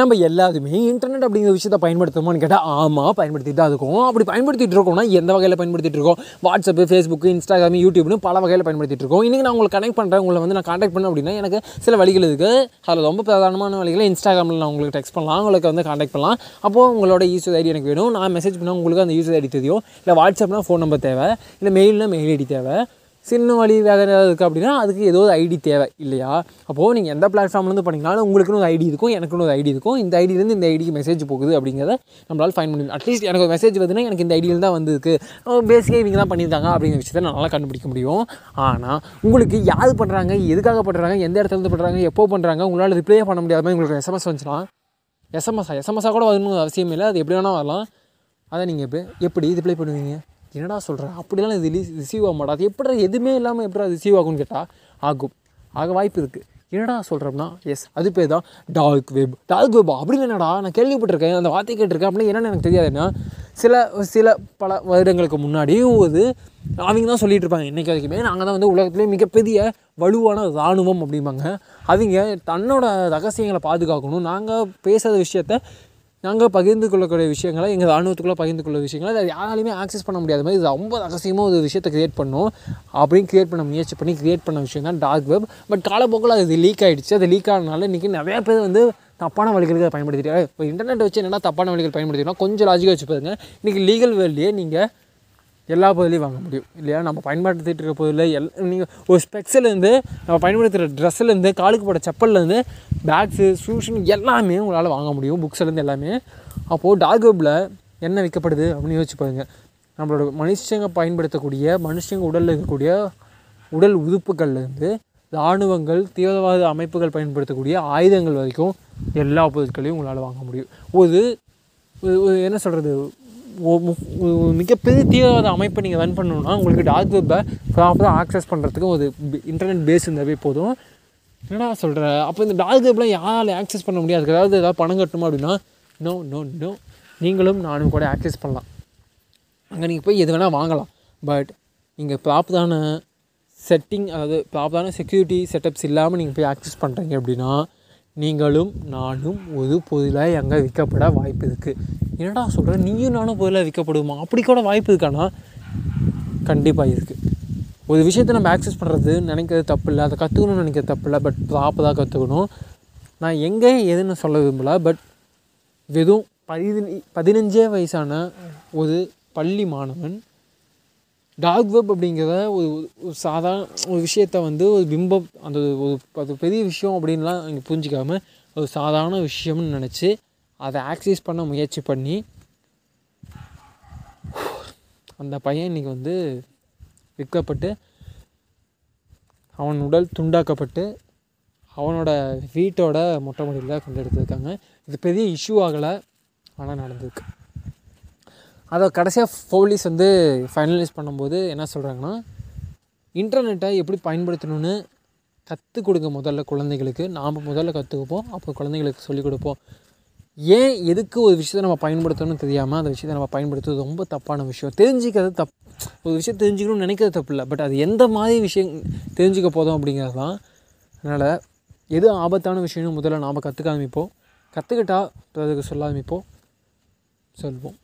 நம்ம எல்லாருமே இன்டர்நெட் அப்படிங்கிற விஷயத்தை பயன்படுத்துவோமான்னு கேட்டால் ஆமாம் பயன்படுத்திட்டு தான் இருக்கும். அப்படி பயன்படுத்திட்டு இருக்கோம்னா எந்த வகையில் பயன்படுத்திட்டு இருக்கோம்? வாட்ஸ்அப்பு ஃபேஸ்புக்கு இன்ஸ்டாகிராம் யூடியூப்னு பல வகையில் பயன்படுத்திட்டு இருக்கோம். இன்றைக்கி நான் உங்களுக்கு கனெக்ட் பண்ணுறேன் உங்களை வந்து நான் காண்டாக்ட் பண்ணேன் அப்படின்னா எனக்கு சில வழிகள் இருக்குது அதில் ரொம்ப பிரதானமான வழிகளை இன்ஸ்டாகிராமில் நான் உங்களுக்கு டெக்ஸ்ட் பண்ணலாம். உங்களுக்கு வந்து காண்டாக்ட் பண்ணலாம். அப்போது உங்களோட யூஸ் ஐடி எனக்கு வேணும். நான் மெசேஜ் பண்ணால் உங்களுக்கு அந்த யூஸ் ஐடி தெரியும். இல்லை வாட்ஸ்அப்னால் ஃபோன் நம்பர் தேவை. இல்லை மெயில்னால் மெயில் ஐடி தேவை. சின்ன வழி வேறு ஏதாவது இருக்குது அப்படின்னா அதுக்கு ஏதோ ஒரு ஐடி தேவை இல்லையா? அப்போது நீங்கள் எந்த பிளாட்ஃபார்ம்லேருந்து பண்ணிங்கனாலும் உங்களுக்குன்னு ஒரு ஐடி இருக்கும் எனக்குன்னு ஒரு ஐடி இருக்கும். இந்த ஐடியிலேருந்து இந்த ஐடிக்கு மெசேஜ் போகுது அப்படிங்கிறத நம்மளால் ஃபைன் பண்ணி அட்லீஸ்ட் எனக்கு ஒரு மெசேஜ் வருதுன்னா எனக்கு இந்த ஐடியில் தான் வந்திருக்கு. பேசிக்காக இவங்க தான் பண்ணியிருந்தாங்க அப்படிங்கிற விஷயத்தை நல்லா கண்டுபிடிக்க முடியும். ஆனால் உங்களுக்கு யார் பண்ணுறாங்க எதுக்காக பண்ணுறாங்க எந்த இடத்துல இருந்து பண்ணுறாங்க எப்போ பண்ணுறாங்க உங்களால் ரிப்ளே பண்ண முடியாத மாதிரி உங்களுக்கு எஸ்எம்எஸ் வந்துச்சுன்னா எஸ்எம்எஸ்ஸா எஸ்எம்எஸ்ஸாக கூட வரணும் அவசியம் இல்லை. அது எப்படி வேணால் வரலாம். அதை நீங்கள் இப்போ எப்படி ரிப்ளை பண்ணுவீங்க? என்னடா சொல்கிறேன் அப்படிலாம் இது ரிசீவ் ஆக மாட்டா. அது எப்படி எதுவுமே இல்லாமல் எப்படி ரிசீவ் ஆகும்னு கேட்டால் ஆகும். ஆக வாய்ப்பு இருக்குது என்னடா சொல்கிறோம்னா எஸ் அது பேர் தான் டார்க் வெப் டார்க் வெப் அப்படின்னு என்னடா நான் கேள்விப்பட்டிருக்கேன் அந்த வார்த்தை கேட்டிருக்கேன் அப்படின்னு என்னென்னு எனக்கு தெரியாதுன்னா சில சில பல வருடங்களுக்கு முன்னாடியும் ஒரு அவங்க தான் சொல்லிட்டு இருப்பாங்க இன்றைக்கி வரைக்குமே. நாங்கள் தான் வந்து உலகத்துலேயே மிகப்பெரிய வலுவான இராணுவம் அப்படிம்பாங்க. அவங்க தன்னோட ரகசியங்களை பாதுகாக்கணும். நாங்கள் பேசுகிற விஷயத்த நாங்கள் பகிர்ந்து கொள்ளக்கூடிய விஷயங்களை எங்கள் ராணுவத்துக்குள்ளே பகிர்ந்து கொள்ள விஷயங்களை அதை யாராலையுமே ஆக்சஸ் பண்ண முடியாத மாதிரி இது ரொம்ப ரகசியமாக ஒரு விஷயத்தை க்ரியேட் பண்ணோம். அப்படின்னு க்ரியேட் பண்ண முயற்சி பண்ணி க்ரியேட் பண்ண விஷயம் தான் டார்க் வெப் பட் காலப்போக்கில் அது லீக் ஆகிடுச்சு அது லீக் ஆனதுனால இன்றைக்கி நிறையா பேர் வந்து தப்பான வழிகளுக்கு அதை பயன்படுத்திட்டு இப்போ இன்டர்நெட் வச்சு என்னென்னா தப்பான வழிகள் பயன்படுத்தினா கொஞ்சம் லாஜிக்காக வச்சு பாருங்கள் இன்றைக்கி லீகல் வேர்ல்ட்லேயே நீங்கள் எல்லா பொருளையும் வாங்க முடியும். இல்லையா? நம்ம பயன்படுத்திட்டு இருக்க பொருளில் எல் நீங்கள் ஒரு ஸ்பெக்ஸ்லேருந்து நம்ம பயன்படுத்துகிற ட்ரெஸ்ஸுலேருந்து காலுக்கு போட செப்பல்லேருந்து பேக்ஸு ஷூஷன் எல்லாமே உங்களால் வாங்க முடியும். புக்ஸ்லேருந்து எல்லாமே. அப்போது டார்க் வெப்பில் என்ன விற்கப்படுது அப்படின்னு யோசிச்சு பாருங்கள் நம்மளோட மனுஷங்க பயன்படுத்தக்கூடிய மனுஷங்க உடலில் இருக்கக்கூடிய உடல் உறுப்புகள்லேருந்து இராணுவங்கள் தீவிரவாத அமைப்புகள் பயன்படுத்தக்கூடிய ஆயுதங்கள் வரைக்கும் எல்லா பொருட்களையும் உங்களால் வாங்க முடியும். ஒரு என்ன சொல்கிறது மிகப்பெரிய தீவிரவாத அமைப்பை நீங்கள் ரன் பண்ணணும்னா உங்களுக்கு டார்க் வெப்பை ப்ராப்பராக ஆக்சஸ் பண்ணுறதுக்கு ஒரு இன்டர்நெட் பேஸ் இருந்தாவே போதும். என்னடா சொல்கிற அப்போ இந்த டார்க் வெப்லாம் யாரால் ஆக்சஸ் பண்ண முடியாது அதாவது ஏதாவது பணம் கட்டணுமா அப்படின்னா நோ நோ நோ நீங்களும் நானும் கூட ஆக்சஸ் பண்ணலாம். அங்கே நீங்கள் போய் எது வேணால் வாங்கலாம். பட் நீங்கள் ப்ராப்பரான செட்டிங் அதாவது ப்ராப்பரான செக்யூரிட்டி செட்டப்ஸ் இல்லாமல் நீங்கள் போய் ஆக்சஸ் பண்ணுறீங்க அப்படின்னா நீங்களும் நானும் ஒரு பொருளாக அங்கே விற்கப்பட வாய்ப்பு இருக்குது என்னடா சொல்கிற நீயும் நானும் பொருளாக விற்கப்படுமா அப்படி கூட வாய்ப்பு இருக்கானா கண்டிப்பாக இருக்குது ஒரு விஷயத்தை நம்ம ஆக்சஸ் பண்ணுறது நினைக்கிறது தப்பு இல்லை அதை கற்றுக்கணும்னு நினைக்கிறது தப்பு இல்லை பட் ப்ராப்பராக கற்றுக்கணும் நான் எங்கே எதுன்னு சொல்ல விரும்பல. பட் வெறும் பதினி பதினஞ்சே வயசான ஒரு பள்ளி மாணவன் டார்க் வெப் அப்படிங்கிறத ஒரு ஒரு சாதாரண ஒரு விஷயத்த வந்து ஒரு பிம்பம் அந்த ஒரு அது பெரிய விஷயம் அப்படின்லாம் நீங்கள் புரிஞ்சிக்காமல் ஒரு சாதாரண விஷயம்னு நினச்சி அதை ஆக்சஸ் பண்ண முயற்சி பண்ணி அந்த பையன் இன்றைக்கி வந்து விற்கப்பட்டு அவன் உடல் துண்டாக்கப்பட்டு அவனோட வீட்டோட மொட்டை மாடியில் கொண்டு எடுத்திருக்காங்க. இது பெரிய இஷ்யூ ஆகலை ஆனால் நடந்திருக்கு. அதை கடைசியாக போலீஸ் வந்து ஃபைனலைஸ் பண்ணும்போது என்ன சொல்கிறாங்கன்னா இன்டர்நெட்டை எப்படி பயன்படுத்தணும்னு கற்றுக் கொடுங்க முதல்ல குழந்தைகளுக்கு. நாம் முதல்ல கற்றுக்குப்போம் அப்போ குழந்தைங்களுக்கு சொல்லிக் கொடுப்போம். ஏன் எதுக்கு ஒரு விஷயத்தை நம்ம பயன்படுத்தணும்னு தெரியாமல் அந்த விஷயத்தை நம்ம பயன்படுத்துறது ரொம்ப தப்பான விஷயம். தெரிஞ்சிக்கிறது தப் ஒரு விஷயம் தெரிஞ்சுக்கணும்னு நினைக்கிறது தப்பு இல்லை பட் அது எந்த மாதிரி விஷயம் தெரிஞ்சுக்க போதும் அப்படிங்கிறது தான் அதனால் எது ஆபத்தான விஷயம்னு முதல்ல நாம் கற்றுக்க ஆரம்பிப்போம். கற்றுக்கிட்டா அதுக்கு சொல்ல ஆரம்பிப்போம். சொல்வோம்.